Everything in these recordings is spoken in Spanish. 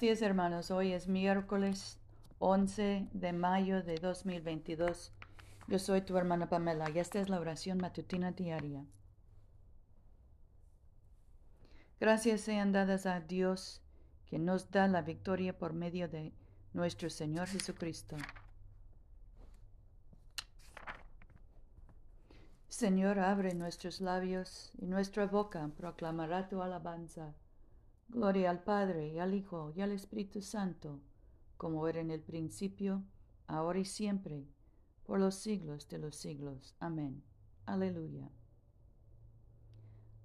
Días hermanos, hoy es miércoles 11 de mayo de 2022. Yo soy tu hermana Pamela y esta es la oración matutina diaria. Gracias sean dadas a Dios que nos da la victoria por medio de nuestro Señor Jesucristo. Señor, abre nuestros labios y nuestra boca proclamará tu alabanza. Gloria al Padre y al Hijo y al Espíritu Santo, como era en el principio, ahora y siempre, por los siglos de los siglos. Amén. Aleluya.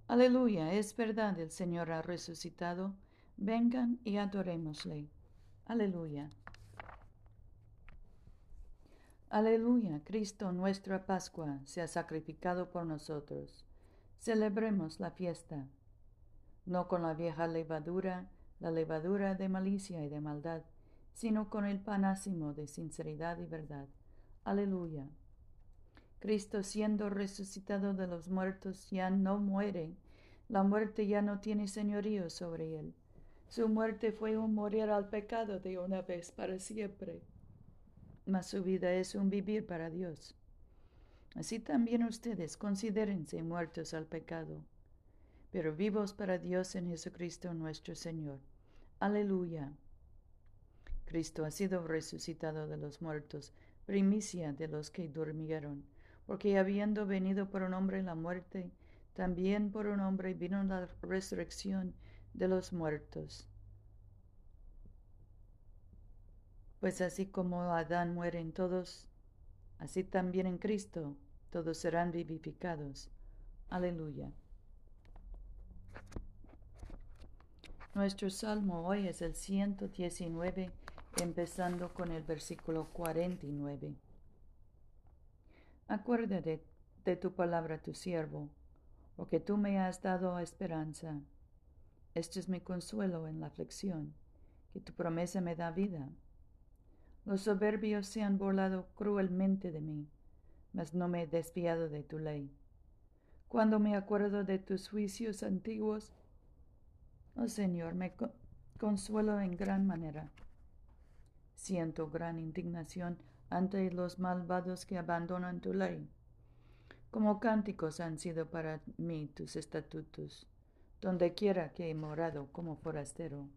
Aleluya, es verdad, el Señor ha resucitado. Vengan y adorémosle. Aleluya. Aleluya, Cristo nuestra Pascua se ha sacrificado por nosotros. Celebremos la fiesta no con la vieja levadura, la levadura de malicia y de maldad, sino con el panásimo de sinceridad y verdad. Aleluya. Cristo siendo resucitado de los muertos ya no muere, la muerte ya no tiene señorío sobre él. Su muerte fue un morir al pecado de una vez para siempre, mas su vida es un vivir para Dios. Así también ustedes considérense muertos al pecado pero vivos para Dios en Jesucristo nuestro Señor. Aleluya. Cristo ha sido resucitado de los muertos, primicia de los que durmieron, porque habiendo venido por un hombre la muerte, también por un hombre vino la resurrección de los muertos. Pues así como Adán muere en todos, así también en Cristo todos serán vivificados. Aleluya. Nuestro salmo hoy es el 119, empezando con el versículo 49. Acuérdate de tu palabra, tu siervo, porque tú me has dado esperanza. Este es mi consuelo en la aflicción, que tu promesa me da vida. Los soberbios se han burlado cruelmente de mí, mas no me he desviado de tu ley. Cuando me acuerdo de tus juicios antiguos, Oh Señor, me consuelo en gran manera. Siento gran indignación ante los malvados que abandonan tu ley. Como cánticos han sido para mí tus estatutos, donde quiera que he morado como forastero.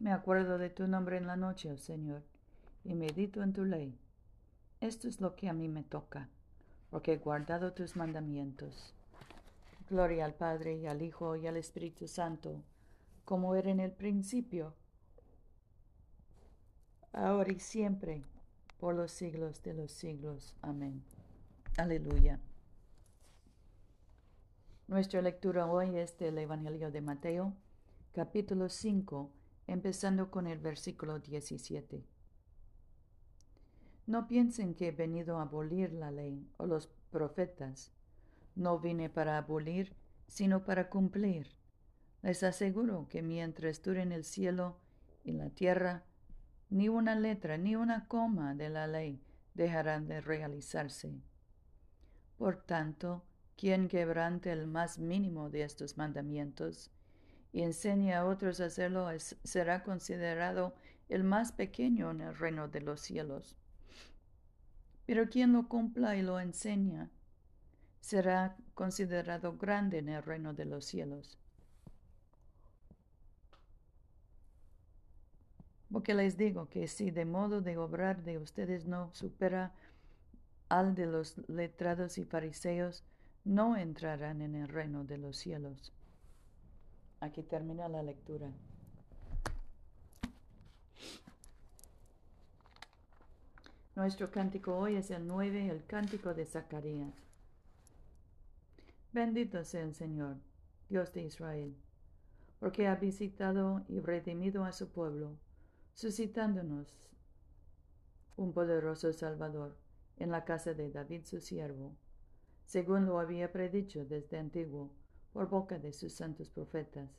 Me acuerdo de tu nombre en la noche, oh Señor, y medito en tu ley. Esto es lo que a mí me toca, porque he guardado tus mandamientos. Gloria al Padre y al Hijo y al Espíritu Santo, como era en el principio, ahora y siempre, por los siglos de los siglos. Amén. Aleluya. Nuestra lectura hoy es del Evangelio de Mateo, capítulo 5, empezando con el versículo 17. No piensen que he venido a abolir la ley o los profetas. No vine para abolir, sino para cumplir. Les aseguro que mientras duren el cielo y la tierra, ni una letra ni una coma de la ley dejarán de realizarse. Por tanto, quien quebrante el más mínimo de estos mandamientos y enseñe a otros a hacerlo será considerado el más pequeño en el reino de los cielos. Pero quien lo cumpla y lo enseña será considerado grande en el reino de los cielos. Porque les digo que si de modo de obrar de ustedes no supera al de los letrados y fariseos, no entrarán en el reino de los cielos. Aquí termina la lectura. Nuestro cántico hoy es el 9, el cántico de Zacarías. Bendito sea el Señor, Dios de Israel, porque ha visitado y redimido a su pueblo, suscitándonos un poderoso Salvador en la casa de David su siervo, según lo había predicho desde antiguo por boca de sus santos profetas.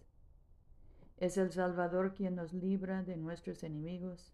Es el Salvador quien nos libra de nuestros enemigos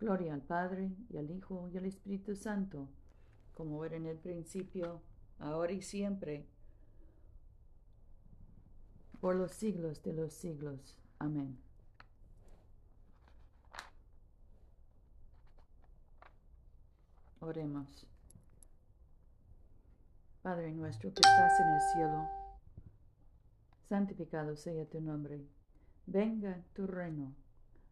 Gloria al Padre y al Hijo y al Espíritu Santo, como era en el principio, ahora y siempre, por los siglos de los siglos. Amén. Oremos. Padre nuestro que estás en el cielo, santificado sea tu nombre. Venga tu reino.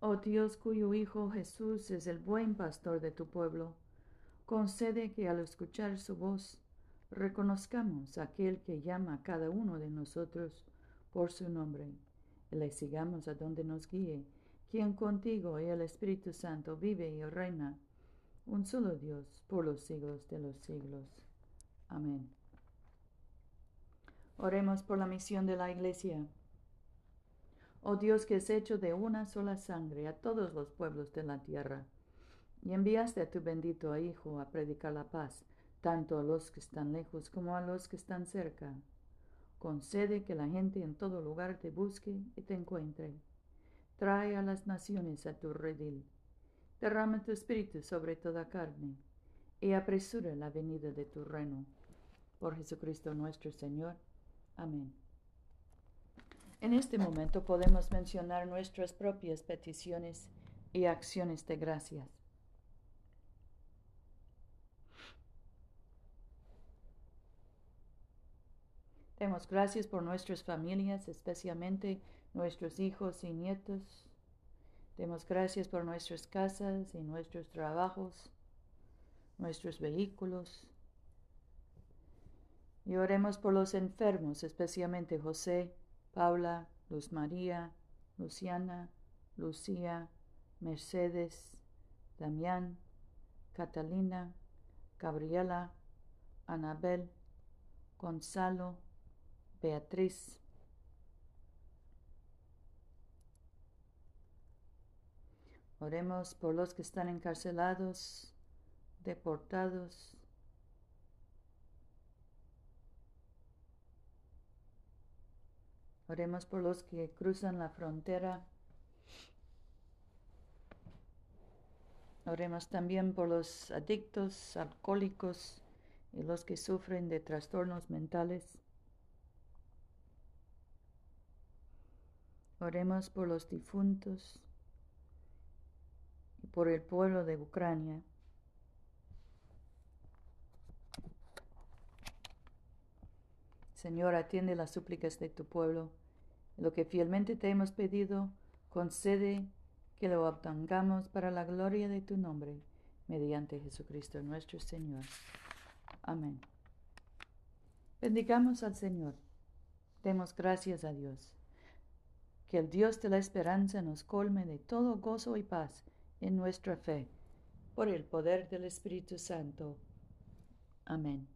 Oh Dios cuyo Hijo Jesús es el buen pastor de tu pueblo, concede que al escuchar su voz reconozcamos a aquel que llama a cada uno de nosotros por su nombre y le sigamos a donde nos guíe, quien contigo y el Espíritu Santo vive y reina, un solo Dios por los siglos de los siglos. Amén. Oremos por la misión de la Iglesia. Oh Dios que has hecho de una sola sangre a todos los pueblos de la tierra, y enviaste a tu bendito Hijo a predicar la paz, tanto a los que están lejos como a los que están cerca. Concede que la gente en todo lugar te busque y te encuentre. Trae a las naciones a tu redil. Derrama tu espíritu sobre toda carne, y apresura la venida de tu reino. Por Jesucristo nuestro Señor. Amén. En este momento podemos mencionar nuestras propias peticiones y acciones de gracias. Demos gracias por nuestras familias, especialmente nuestros hijos y nietos. Demos gracias por nuestras casas y nuestros trabajos, nuestros vehículos. Y oremos por los enfermos, especialmente José, Paula, Luz María, Luciana, Lucía, Mercedes, Damián, Catalina, Gabriela, Anabel, Gonzalo, Beatriz. Oremos por los que están encarcelados, deportados, Oremos por los que cruzan la frontera. Oremos también por los adictos, alcohólicos y los que sufren de trastornos mentales. Oremos por los difuntos y por el pueblo de Ucrania. Señor, atiende las súplicas de tu pueblo. Lo que fielmente te hemos pedido, concede que lo obtengamos para la gloria de tu nombre, mediante Jesucristo nuestro Señor. Amén. Bendigamos al Señor. Demos gracias a Dios. Que el Dios de la esperanza nos colme de todo gozo y paz en nuestra fe, por el poder del Espíritu Santo. Amén.